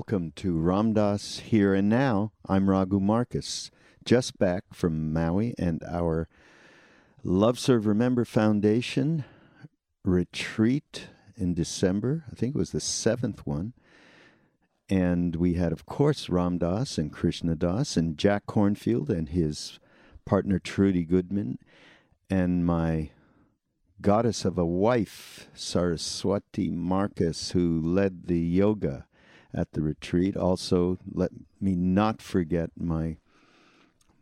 Welcome to Ram Dass Here and Now. I'm Raghu Markus, just back from Maui and our Love Serve Remember Foundation retreat in December. I think it was the seventh one. And we had, of course, Ram Dass and Krishna Das and Jack Kornfield and his partner Trudy Goodman and my goddess of a wife, Saraswati Markus, who led the yoga at the retreat. Also, let me not forget my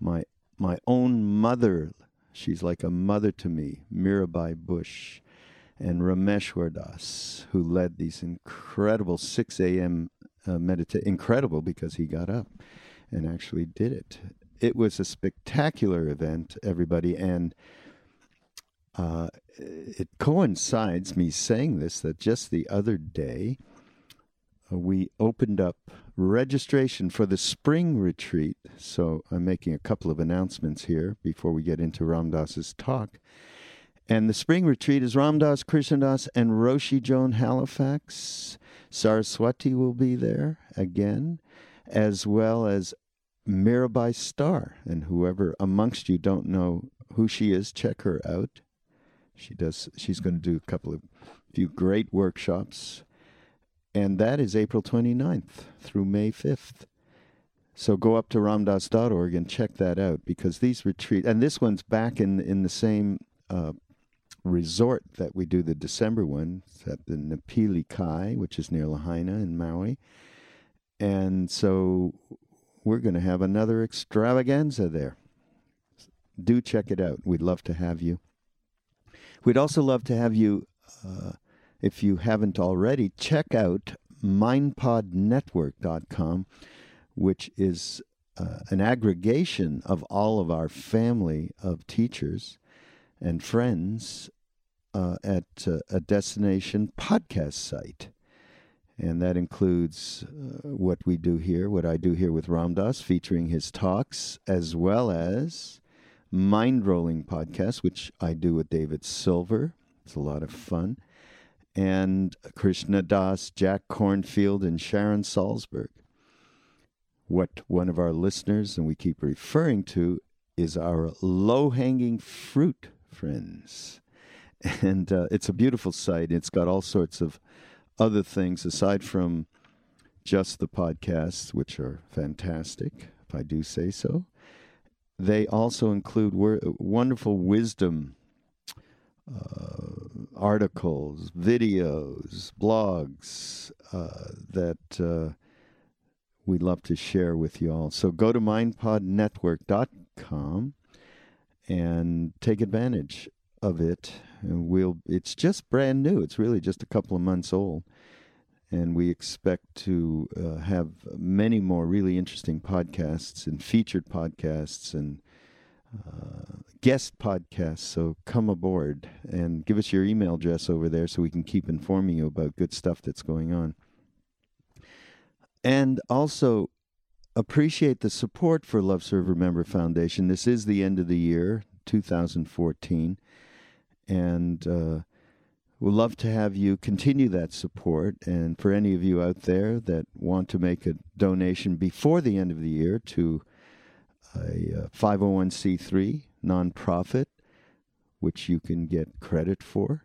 my my own mother. She's like a mother to me, Mirabai Bush, and Rameshwar Das, who led these incredible 6 a.m. Uh, incredible because he got up and actually did it. It was a spectacular event, everybody, and uh, it coincides me saying this that just the other day Uh, we opened up registration for the spring retreat. So I'm making a couple of announcements here before we get into Ram Dass's talk. And the spring retreat is Ram Dass, Krishnadas, and Roshi Joan Halifax. Saraswati will be there again, as well as Mirabai Starr. And whoever amongst you don't know who she is, check her out. She does. She's going to do a couple of few great workshops and that is April 29th through May 5th. So go up to ramdass.org and check that out because these retreats, and this one's back in in the same uh, resort that we do the December one at the Napili Kai, which is near Lahaina in Maui. And so we're going to have another extravaganza there. Do check it out. We'd love to have you. We'd also love to have you. Uh, if you haven't already, check out mindpodnetwork.com, which is uh, an aggregation of all of our family of teachers and friends uh, at uh, a destination podcast site. And that includes uh, what we do here, what I do here with Ramdas, featuring his talks, as well as Mindrolling Podcast, which I do with David Silver. It's a lot of fun and Krishna Das, Jack Kornfield, and Sharon Salzberg. What one of our listeners, and we keep referring to, is our low hanging fruit friends. And uh, it's a beautiful site. It's got all sorts of other things aside from just the podcasts, which are fantastic, if I do say so. They also include wonderful wisdom uh, articles, videos, blogs uh, that uh, we'd love to share with you all. So go to mindpodnetwork.com and take advantage of it. And we'll it's just brand new. It's really just a couple of months old. And we expect to uh, have many more really interesting podcasts and featured podcasts and guest podcasts. So come aboard and give us your email address over there so we can keep informing you about good stuff that's going on. And also appreciate the support for Love Serve Remember Foundation. This is the end of the year, 2014. And uh, we'd love to have you continue that support. And for any of you out there that want to make a donation before the end of the year to a 501c3 uh, nonprofit, which you can get credit for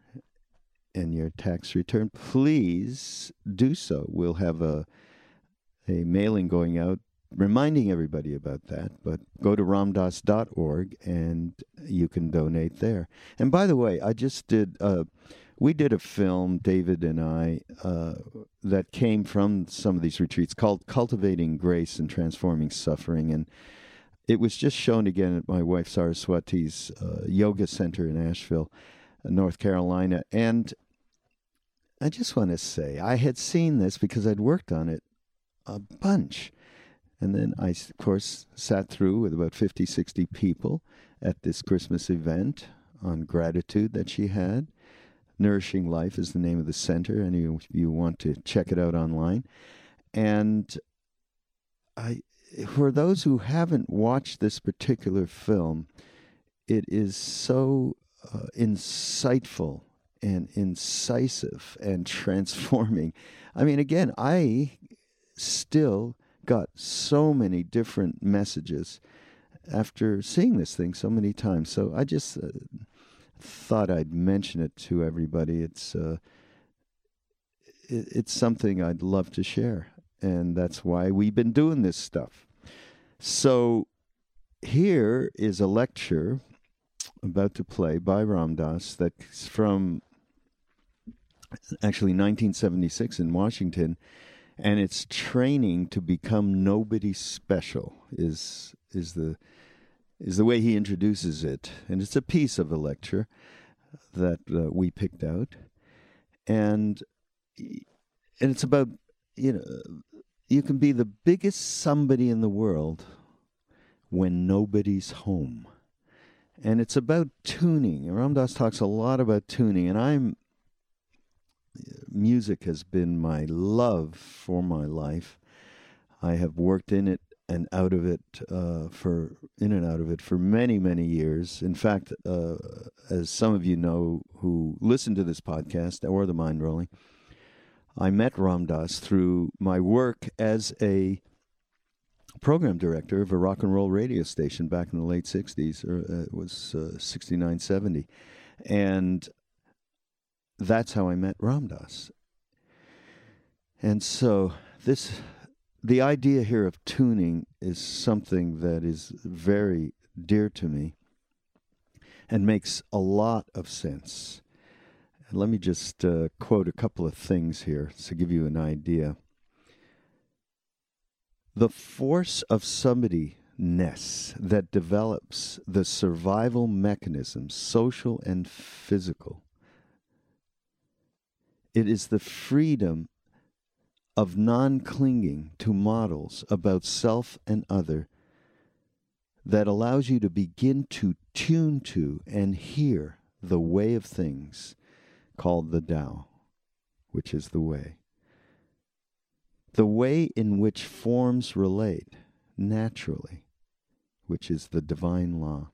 in your tax return, please do so. We'll have a a mailing going out reminding everybody about that. But go to ramdass.org and you can donate there. And by the way, I just did. Uh, we did a film, David and I, uh, that came from some of these retreats called "Cultivating Grace and Transforming Suffering," and it was just shown again at my wife Saraswati's uh, yoga center in Asheville, uh, North Carolina. And I just want to say, I had seen this because I'd worked on it a bunch. And then I, of course, sat through with about 50, 60 people at this Christmas event on gratitude that she had. Nourishing Life is the name of the center, and you, you want to check it out online. And I for those who haven't watched this particular film, it is so uh, insightful and incisive and transforming. I mean, again, I still got so many different messages after seeing this thing so many times. So I just uh, thought I'd mention it to everybody. It's uh, it, it's something I'd love to share, and that's why we've been doing this stuff. So here is a lecture about to play by Ram Dass that's from actually 1976 in Washington and it's training to become nobody special is is the is the way he introduces it and it's a piece of a lecture that uh, we picked out and and it's about you know you can be the biggest somebody in the world when nobody's home and it's about tuning Ram Dass talks a lot about tuning and i'm music has been my love for my life. I have worked in it and out of it uh, for in and out of it for many many years. In fact, uh, as some of you know who listen to this podcast or the Mindrolling, I met Ram Dass through my work as a program director of a rock and roll radio station back in the late 60s or uh, it was uh, 69 70 and that's how I met Ram Dass. And so this the idea here of tuning is something that is very dear to me and makes a lot of sense. Let me just uh, quote a couple of things here to give you an idea. The force of somebody ness that develops the survival mechanisms, social and physical, it is the freedom of non clinging to models about self and other that allows you to begin to tune to and hear the way of things called the Tao, which is the way. The way in which forms relate naturally, which is the divine law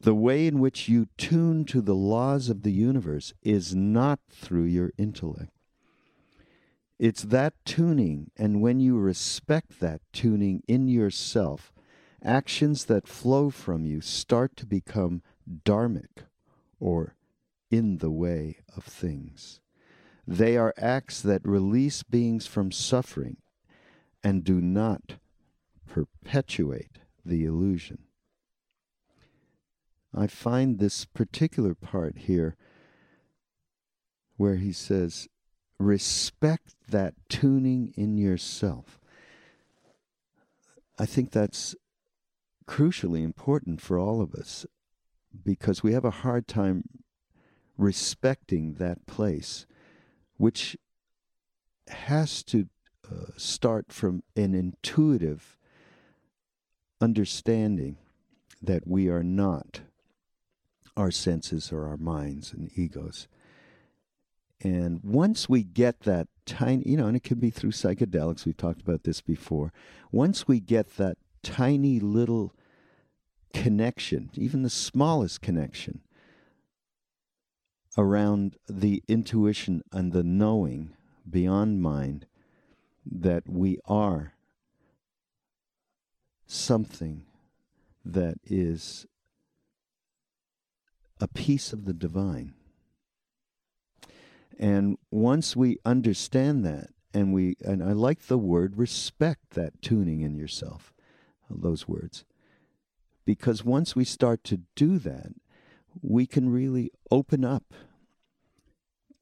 the way in which you tune to the laws of the universe is not through your intellect. It's that tuning, and when you respect that tuning in yourself, actions that flow from you start to become dharmic or in the way of things. They are acts that release beings from suffering and do not perpetuate the illusion. I find this particular part here where he says, respect that tuning in yourself. I think that's crucially important for all of us because we have a hard time respecting that place, which has to uh, start from an intuitive understanding that we are not our senses or our minds and egos. And once we get that tiny, you know, and it can be through psychedelics, we've talked about this before. Once we get that tiny little connection, even the smallest connection, around the intuition and the knowing beyond mind that we are something that is a piece of the divine. And once we understand that, and we, and I like the word respect that tuning in yourself, those words. Because once we start to do that, we can really open up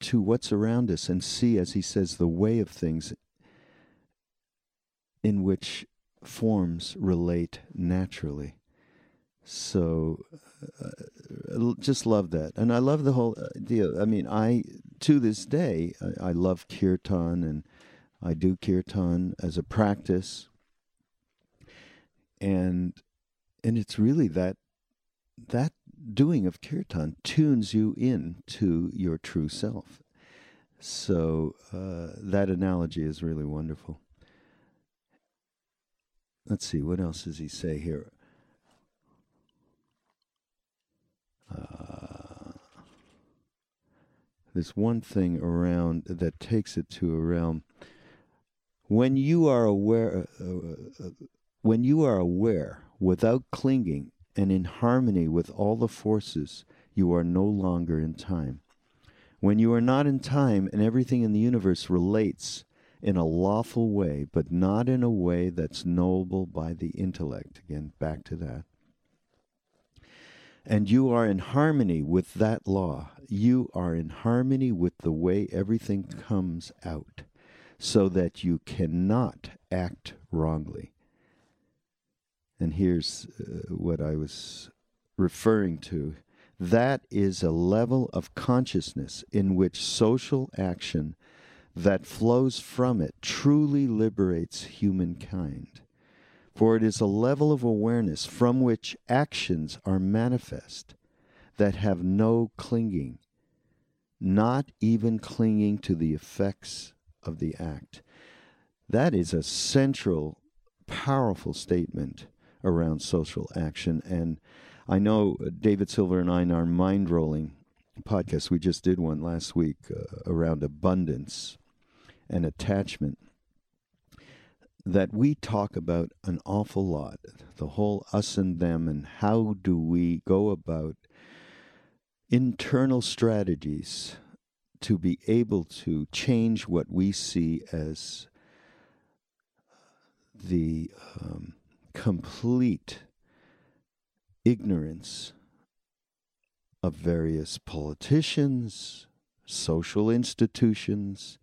to what's around us and see, as he says, the way of things in which forms relate naturally. So uh, just love that. And I love the whole idea. I mean, I, to this day, I, I love kirtan and I do kirtan as a practice. And, and it's really that, that doing of kirtan tunes you in to your true self. So uh, that analogy is really wonderful. Let's see, what else does he say here? Uh, this one thing around that takes it to a realm when you are aware uh, uh, uh, when you are aware without clinging and in harmony with all the forces you are no longer in time when you are not in time and everything in the universe relates in a lawful way but not in a way that's knowable by the intellect again back to that and you are in harmony with that law. You are in harmony with the way everything comes out so that you cannot act wrongly. And here's uh, what I was referring to that is a level of consciousness in which social action that flows from it truly liberates humankind for it is a level of awareness from which actions are manifest that have no clinging, not even clinging to the effects of the act. That is a central, powerful statement around social action. And I know David Silver and I in our mind rolling podcast, we just did one last week uh, around abundance and attachment that we talk about an awful lot the whole us and them, and how do we go about internal strategies to be able to change what we see as the um, complete ignorance of various politicians, social institutions,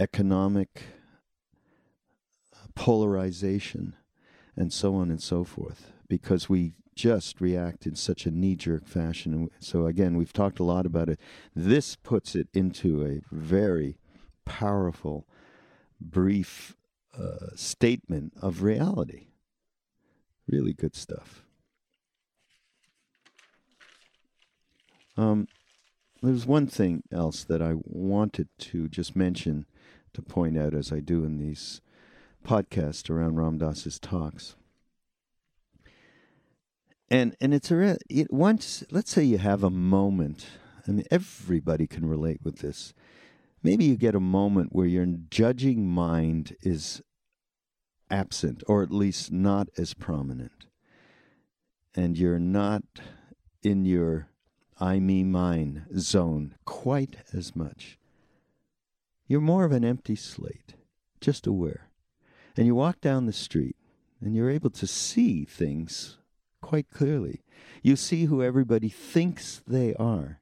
economic polarization, and so on and so forth, because we just react in such a knee jerk fashion. So, again, we've talked a lot about it. This puts it into a very powerful, brief uh, statement of reality. Really good stuff. Um, there's one thing else that I wanted to just mention to point out as I do in these podcasts around Ram Dass's talks. And and it's a it, once let's say you have a moment. I mean everybody can relate with this. Maybe you get a moment where your judging mind is absent or at least not as prominent. And you're not in your I me mine zone quite as much. You're more of an empty slate, just aware. And you walk down the street and you're able to see things quite clearly. You see who everybody thinks they are.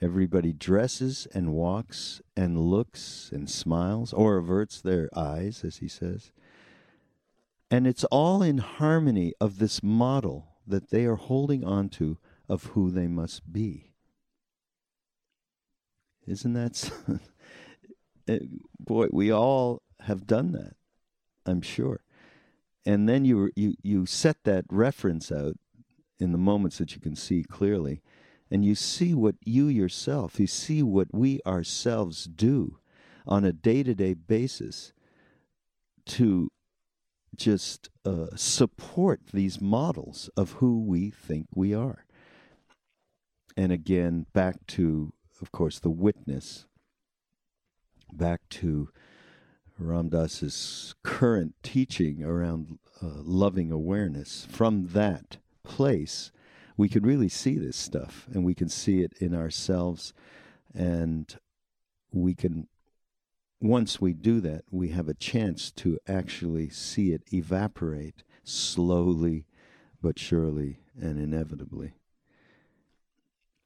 Everybody dresses and walks and looks and smiles or averts their eyes, as he says. And it's all in harmony of this model that they are holding on to of who they must be. Isn't that? Eh, boy, we all have done that. I'm sure. And then you you you set that reference out in the moments that you can see clearly, and you see what you yourself, you see what we ourselves do on a day-to-day basis to just uh, support these models of who we think we are. And again, back to, of course, the witness, back to Ram Dass's current teaching around uh, loving awareness, from that place, we could really see this stuff and we can see it in ourselves. And we can, once we do that, we have a chance to actually see it evaporate slowly but surely and inevitably.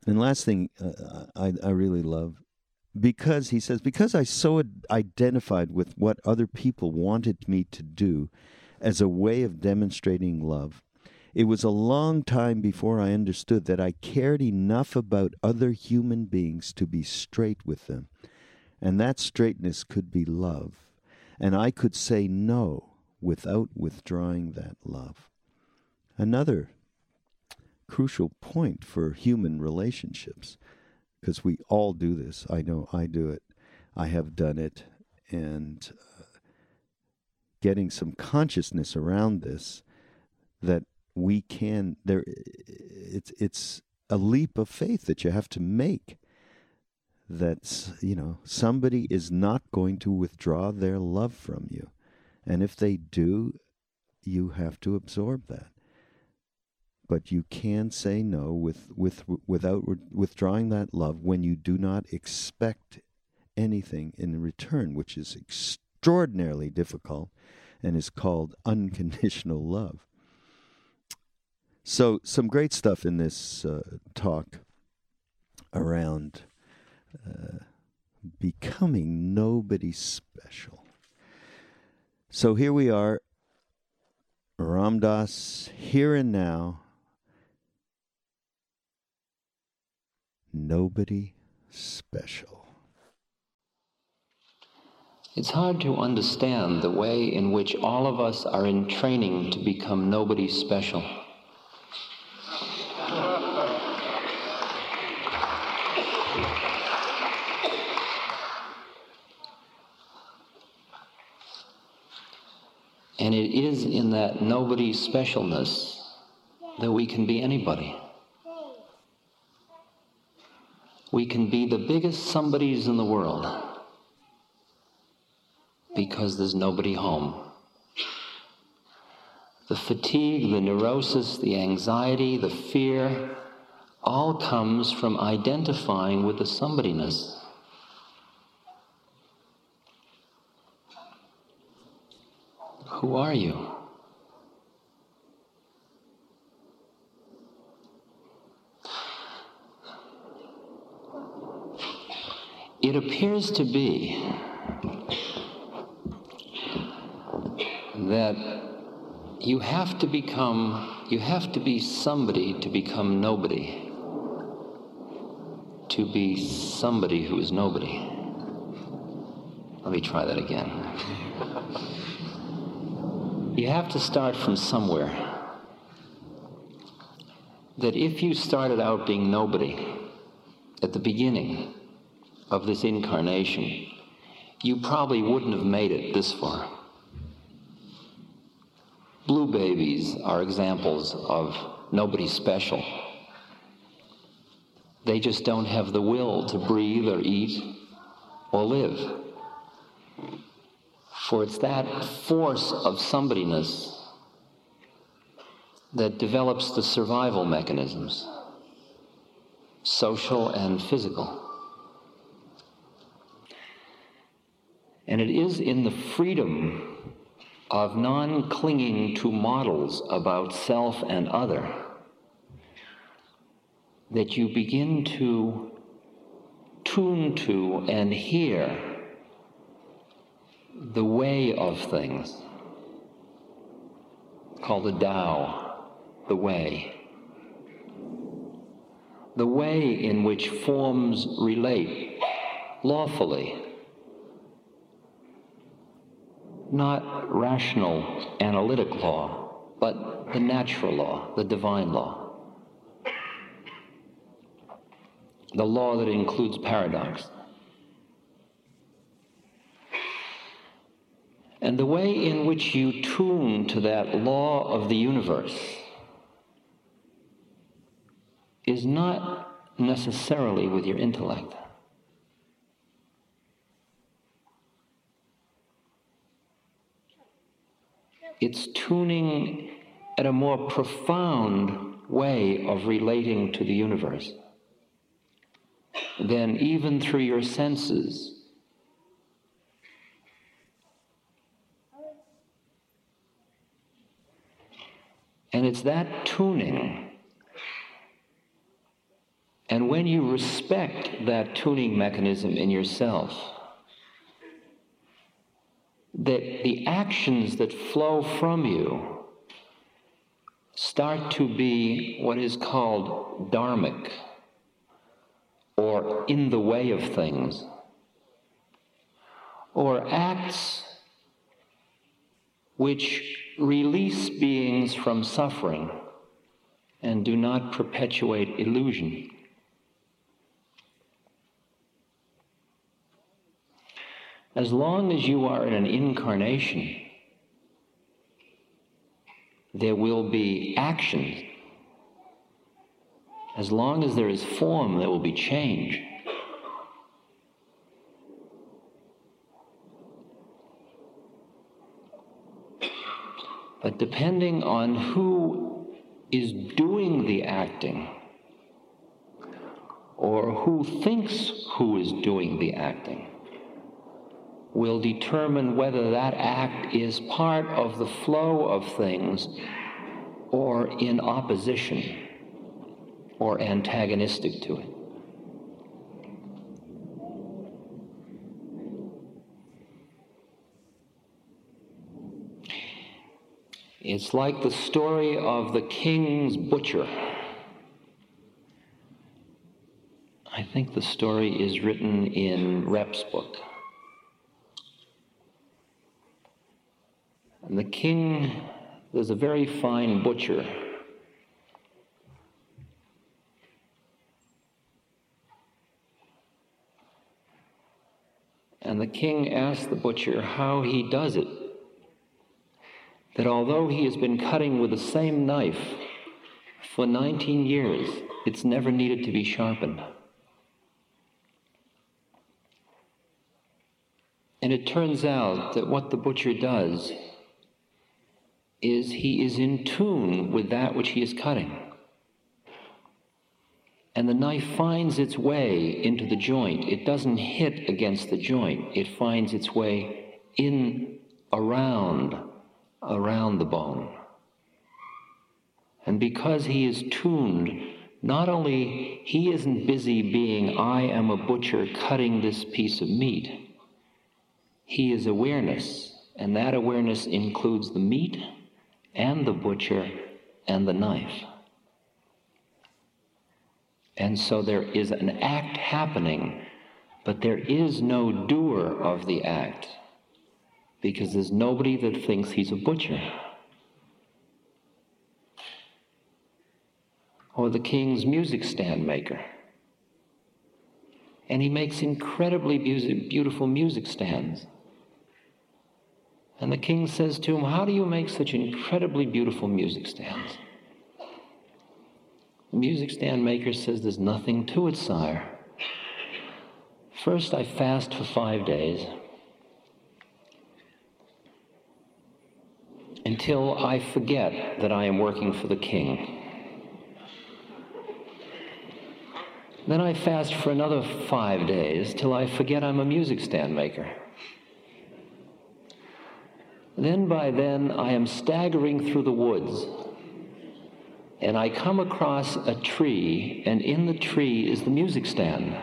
And last thing uh, I, I really love because he says because I so identified with what other people wanted me to do as a way of demonstrating love. It was a long time before I understood that I cared enough about other human beings to be straight with them. And that straightness could be love. And I could say no without withdrawing that love. Another crucial point for human relationships because we all do this. I know I do it. I have done it. And uh, getting some consciousness around this that we can there it's it's a leap of faith that you have to make that you know somebody is not going to withdraw their love from you. And if they do you have to absorb that. But you can say no with with without withdrawing that love when you do not expect anything in return which is extraordinarily difficult and is called unconditional love. So some great stuff in this uh, talk around becoming nobody special. So here we are, Ram Dass, here and now. Nobody special. It's hard to understand the way in which all of us are in training to become nobody special. And it is in that nobody specialness that we can be anybody. We can be the biggest somebodies in the world because there's nobody home. The fatigue, the neurosis, the anxiety, the fear, all comes from identifying with the somebodyness. Who are you? It appears to be that you have to become, you have to be somebody to become nobody. To be somebody who is nobody. Let me try that again. You have to start from somewhere. That if you started out being nobody at the beginning of this incarnation, you probably wouldn't have made it this far. Blue babies are examples of nobody special. They just don't have the will to breathe or eat or live. For it's that force of somebodyness that develops the survival mechanisms, social and physical. And it is in the freedom of non clinging to models about self and other that you begin to tune to and hear the way of things, called the Tao, the way. The way in which forms relate lawfully, not rational analytic law, but the natural law, the divine law. The law that includes paradox. And the way in which you tune to that law of the universe is not necessarily with your intellect. It's tuning at a more profound way of relating to the universe than even through your senses And it's that tuning. And when you respect that tuning mechanism in yourself, that the actions that flow from you start to be what is called dharmic, or in the way of things, or acts which release beings from suffering and do not perpetuate illusion. As long as you are in an incarnation, there will be action. As long as there is form, there will be change. But depending on who is doing the acting, or who thinks who is doing the acting, will determine whether that act is part of the flow of things or in opposition or antagonistic to it. It's like the story of the king's butcher. I think the story is written in Reps' book. And the king, there's a very fine butcher. And the king asked the butcher how he does it that although he has been cutting with the same knife for 19 years, it's never needed to be sharpened. And it turns out that what the butcher does is he is in tune with that which he is cutting. And the knife finds its way into the joint. It doesn't hit against the joint, it finds its way in, around, around the bone. And because he is tuned, not only he isn't busy being, I am a butcher cutting this piece of meat, he is awareness, and that awareness includes the meat and the butcher and the knife. And so there is an act happening, but there is no doer of the act because there's nobody that thinks he's a butcher. Or the king's music stand maker. And he makes incredibly beautiful music stands. And the king says to him, How do you make such incredibly beautiful music stands? The music stand maker says, There's nothing to it, sire. First, I fast for five days. Until I forget that I am working for the king. Then I fast for another five days till I forget I'm a music stand maker. Then by then I am staggering through the woods and I come across a tree, and in the tree is the music stand.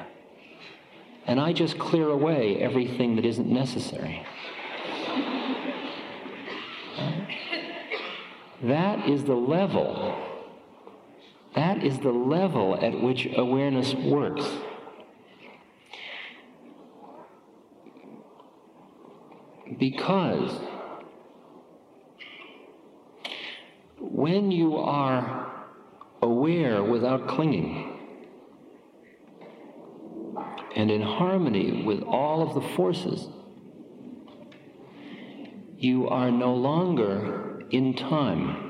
And I just clear away everything that isn't necessary. That is the level. That is the level at which awareness works. Because when you are aware without clinging and in harmony with all of the forces, you are no longer in time.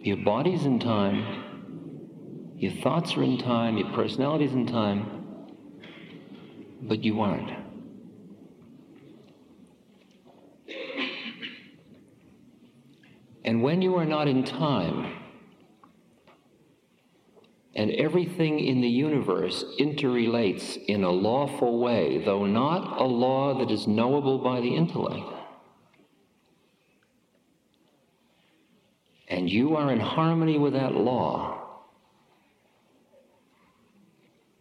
Your body's in time, your thoughts are in time, your personality's in time, but you aren't. And when you are not in time, and everything in the universe interrelates in a lawful way, though not a law that is knowable by the intellect, and you are in harmony with that law,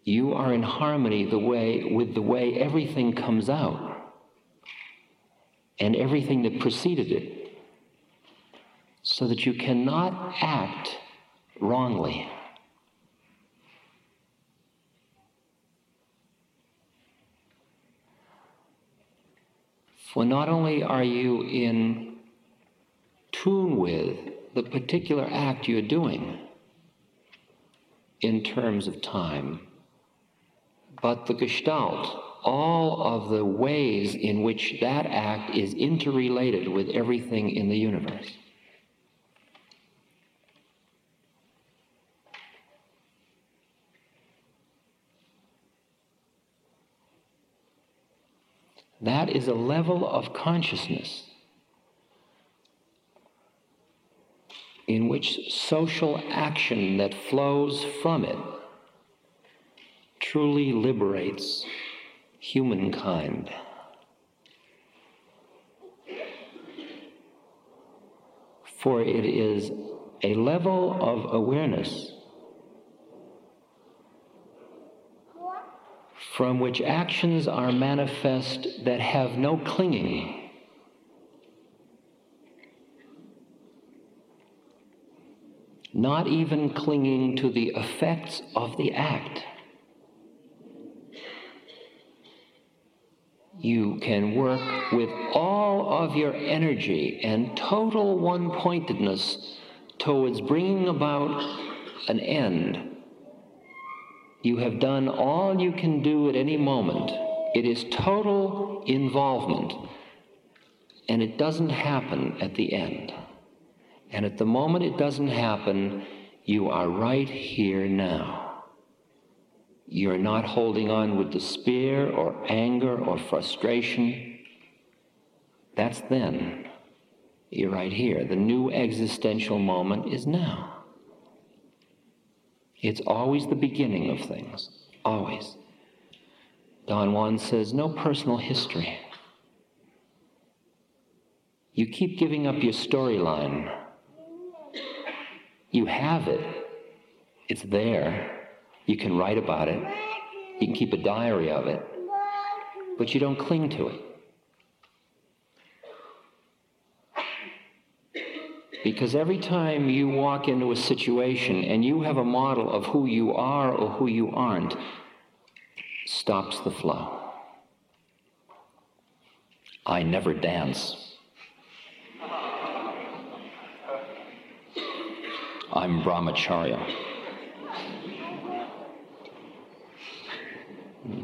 you are in harmony the way, with the way everything comes out and everything that preceded it, so that you cannot act wrongly. For not only are you in tune with the particular act you're doing in terms of time, but the gestalt, all of the ways in which that act is interrelated with everything in the universe. That is a level of consciousness in which social action that flows from it truly liberates humankind. For it is a level of awareness from which actions are manifest that have no clinging. Not even clinging to the effects of the act. You can work with all of your energy and total one pointedness towards bringing about an end you have done all you can do at any moment. It is total involvement. And it doesn't happen at the end. And at the moment it doesn't happen, you are right here now. You're not holding on with despair or anger or frustration. That's then. You're right here. The new existential moment is now. It's always the beginning of things. Always. Don Juan says, no personal history. You keep giving up your storyline. You have it. It's there. You can write about it. You can keep a diary of it. But you don't cling to it. Because every time you walk into a situation and you have a model of who you are or who you aren't, stops the flow. I never dance. I'm brahmacharya. Hmm.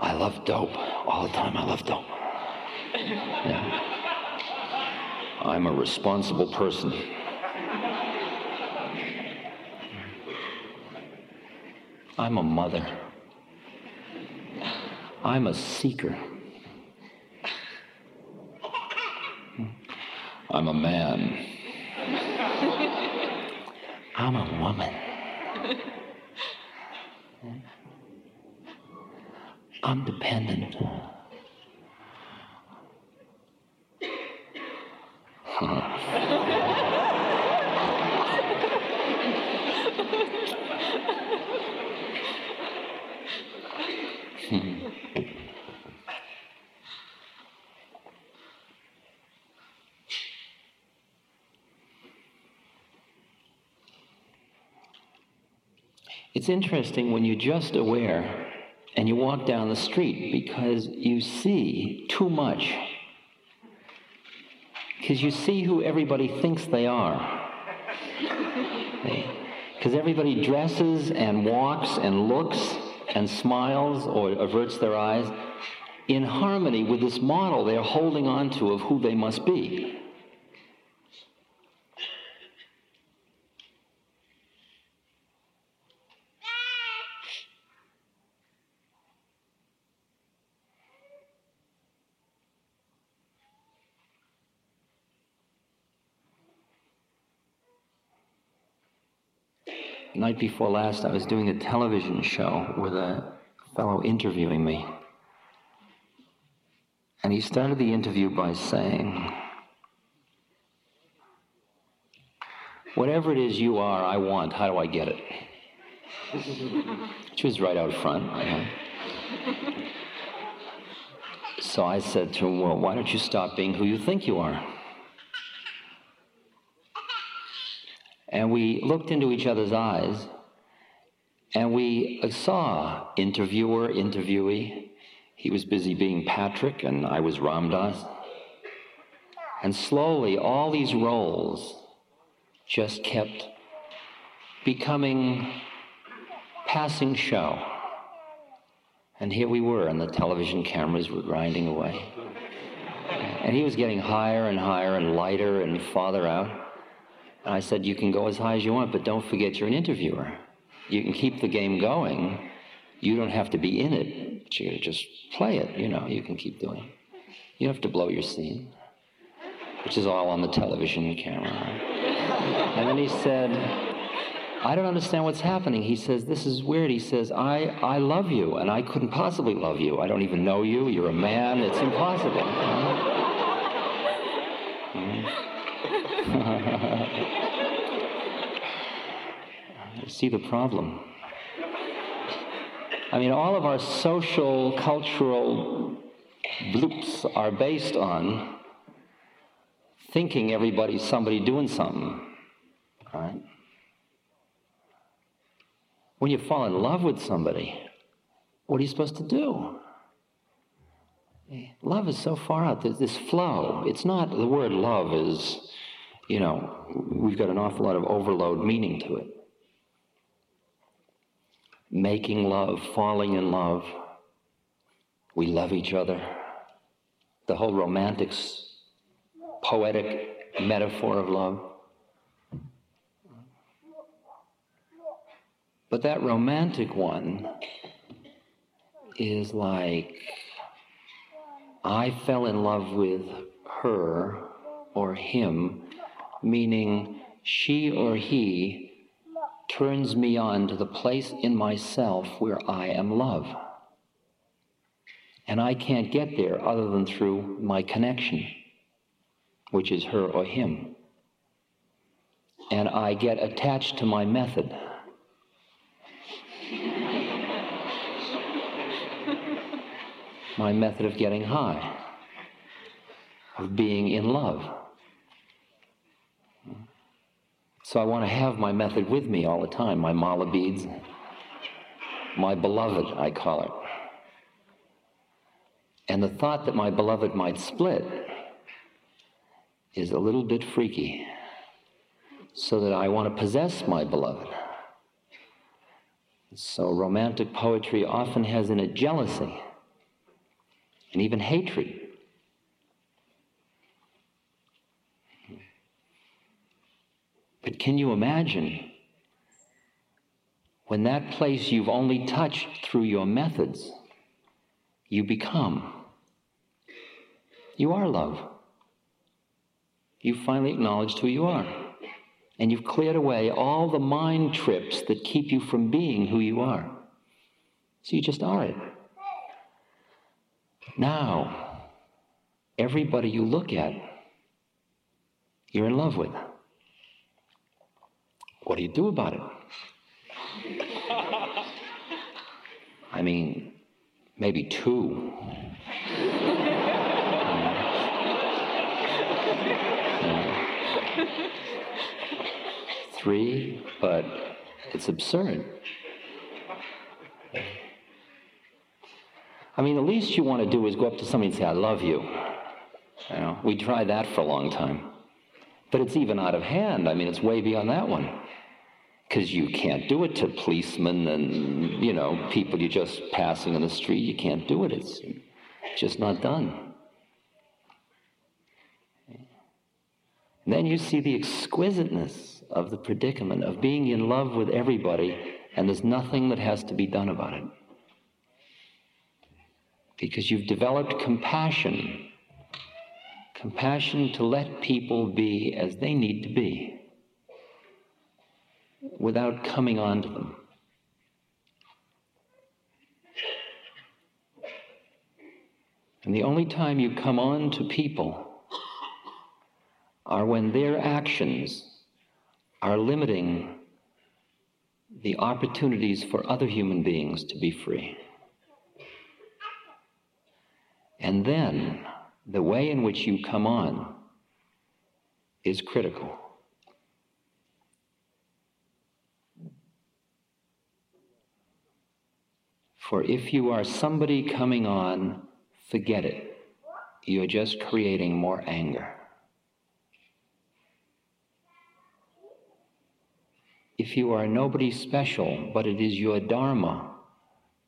I love dope all the time. I love dope. Yeah. I'm a responsible person. I'm a mother. I'm a seeker. Hmm. I'm a man. I'm a woman. I'm dependent. It's interesting when you're just aware and you walk down the street because you see too much. Because you see who everybody thinks they are. Because everybody dresses and walks and looks and smiles or averts their eyes in harmony with this model they're holding on to of who they must be. Night before last, I was doing a television show with a fellow interviewing me. And he started the interview by saying, Whatever it is you are, I want, how do I get it? She was right out front. So I said to him, Well, why don't you stop being who you think you are? And we looked into each other's eyes and we saw interviewer, interviewee. He was busy being Patrick and I was Ram Dass. And slowly, all these roles just kept becoming passing show. And here we were, and the television cameras were grinding away. And he was getting higher and higher and lighter and farther out. I said, You can go as high as you want, but don't forget you're an interviewer. You can keep the game going. You don't have to be in it, you just play it, you know, you can keep doing it. You have to blow your scene. which is all on the television camera. and then he said, I don't understand what's happening. He says, This is weird. He says, I, I love you, and I couldn't possibly love you. I don't even know you. You're a man. It's impossible. I see the problem. I mean, all of our social, cultural bloops are based on thinking everybody's somebody doing something, right? When you fall in love with somebody, what are you supposed to do? Love is so far out. There's this flow. It's not, the word love is, you know, we've got an awful lot of overload meaning to it. Making love, falling in love. We love each other. The whole romantic, poetic metaphor of love. But that romantic one is like, I fell in love with her or him, meaning she or he turns me on to the place in myself where I am love. And I can't get there other than through my connection, which is her or him. And I get attached to my method. my method of getting high, of being in love. So I want to have my method with me all the time, my mala beads, my beloved, I call it. And the thought that my beloved might split is a little bit freaky, so that I want to possess my beloved. So romantic poetry often has in it jealousy and even hatred. But can you imagine when that place you've only touched through your methods, you become? You are love. You've finally acknowledged who you are. And you've cleared away all the mind trips that keep you from being who you are. So you just are it. Now, everybody you look at, you're in love with. What do you do about it? I mean, maybe two. Three, but it's absurd. I mean, the least you want to do is go up to somebody and say, I love you. You know, we tried that for a long time. But it's even out of hand. I mean, it's way beyond that one. Because you can't do it to policemen and, you know, people you're just passing on the street. You can't do it. It's just not done. And then you see the exquisiteness of the predicament of being in love with everybody, and there's nothing that has to be done about it because you've developed compassion. Compassion to let people be as they need to be without coming on to them. And the only time you come on to people are when their actions are limiting the opportunities for other human beings to be free. And then the way in which you come on is critical. For if you are somebody coming on, forget it. You're just creating more anger. If you are nobody special, but it is your dharma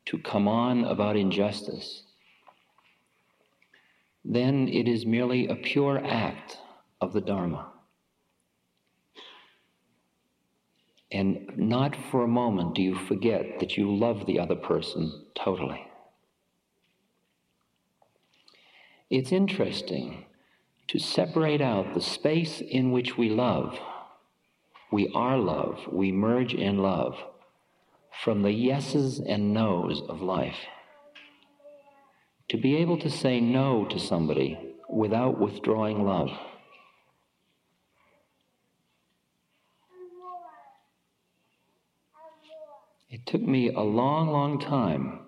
to come on about injustice, then it is merely a pure act of the Dharma. And not for a moment do you forget that you love the other person totally. It's interesting. to separate out the space in which we love, we are love, we merge in love, from the yeses and nos of life. To be able to say no to somebody without withdrawing love. It took me a long, long time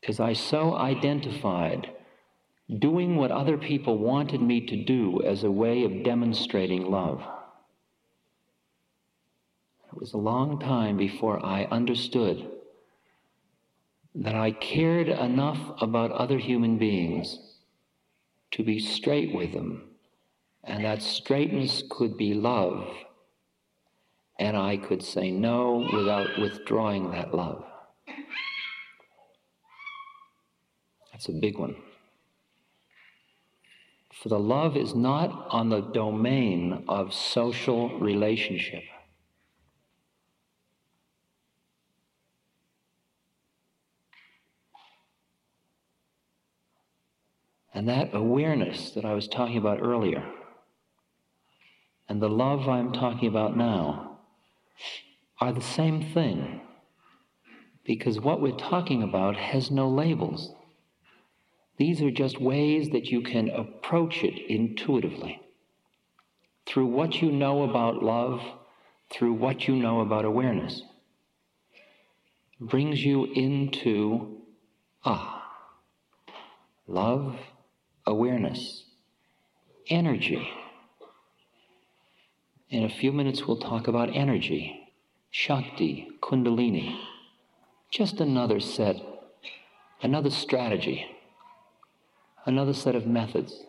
because I so identified doing what other people wanted me to do as a way of demonstrating love. It was a long time before I understood that I cared enough about other human beings to be straight with them, and that straightness could be love, and I could say no without withdrawing that love. That's a big one. For the love is not on the domain of social relationship. And that awareness that I was talking about earlier, and the love I'm talking about now, are the same thing. Because what we're talking about has no labels. These are just ways that you can approach it intuitively. Through what you know about love, through what you know about awareness, brings you into ah, love, awareness, energy. In a few minutes, we'll talk about energy, Shakti, Kundalini. Just another set, another strategy another set of methods.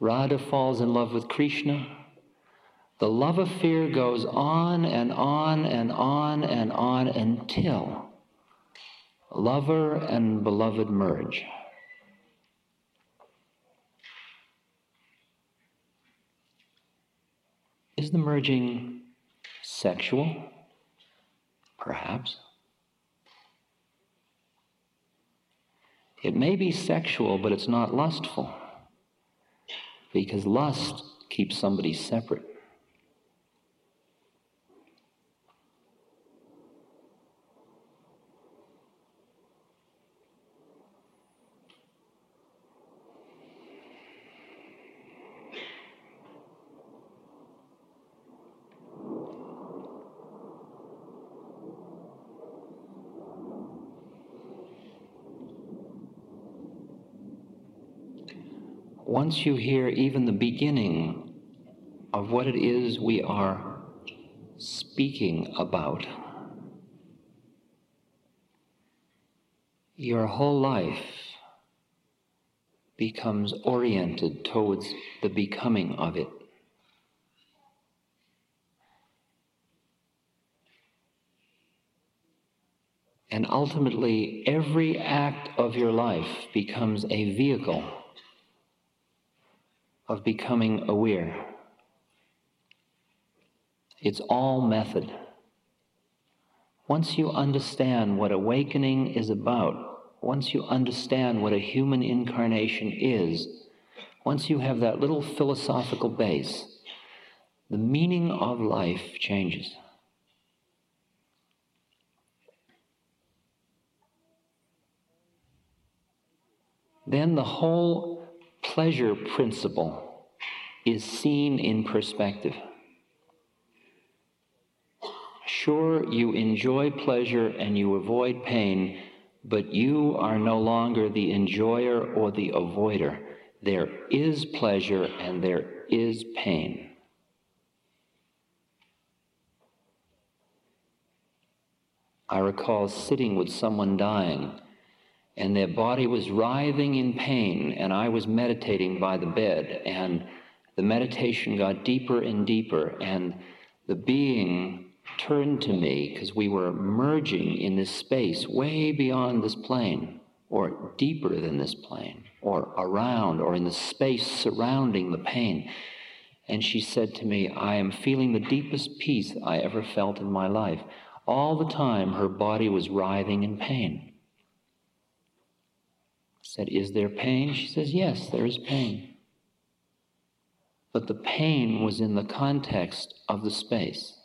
Radha falls in love with Krishna. The love affair goes on and on and on and on until lover and beloved merge. Is the merging sexual? Perhaps. It may be sexual, but it's not lustful. Because lust keeps somebody separate. Once you hear even the beginning of what it is we are speaking about, your whole life becomes oriented towards the becoming of it. And ultimately, every act of your life becomes a vehicle of becoming aware. It's all method. Once you understand what awakening is about, once you understand what a human incarnation is, once you have that little philosophical base, the meaning of life changes. Then the whole pleasure principle is seen in perspective. Sure, you enjoy pleasure and you avoid pain, but you are no longer the enjoyer or the avoider. There is pleasure and there is pain. I recall sitting with someone dying and their body was writhing in pain, and I was meditating by the bed, and the meditation got deeper and deeper, and the being turned to me because we were merging in this space way beyond this plane, or deeper than this plane, or around, or in the space surrounding the pain. And she said to me, I am feeling the deepest peace I ever felt in my life. All the time, her body was writhing in pain said, Is there pain? She says, Yes, there is pain. But the pain was in the context of the space.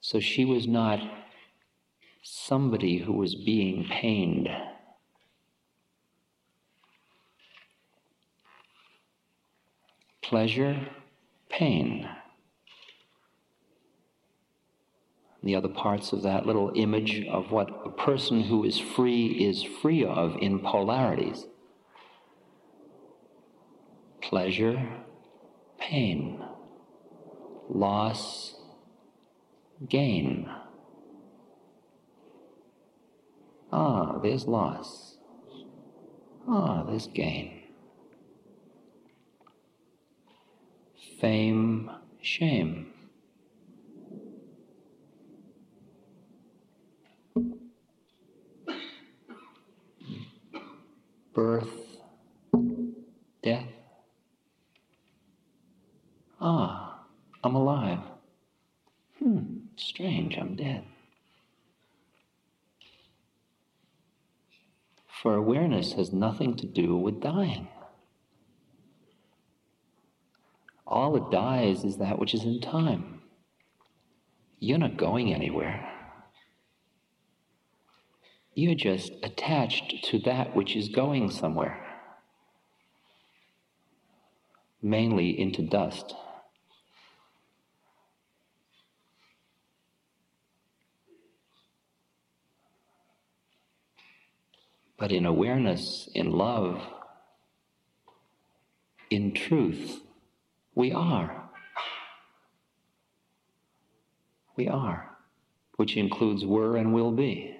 So she was not somebody who was being pained. Pleasure, pain. The other parts of that little image of what a person who is free is free of in polarities pleasure, pain, loss, gain. Ah, there's loss. Ah, there's gain. Fame, shame. Birth, death. Ah, I'm alive. Hmm, strange, I'm dead. For awareness has nothing to do with dying. All it dies is that which is in time. You're not going anywhere. You're just attached to that which is going somewhere, mainly into dust. But in awareness, in love, in truth, we are. We are, which includes were and will be.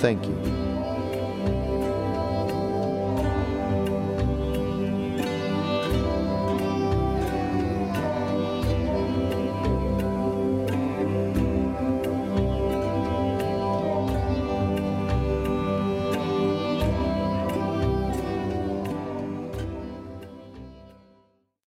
Thank you.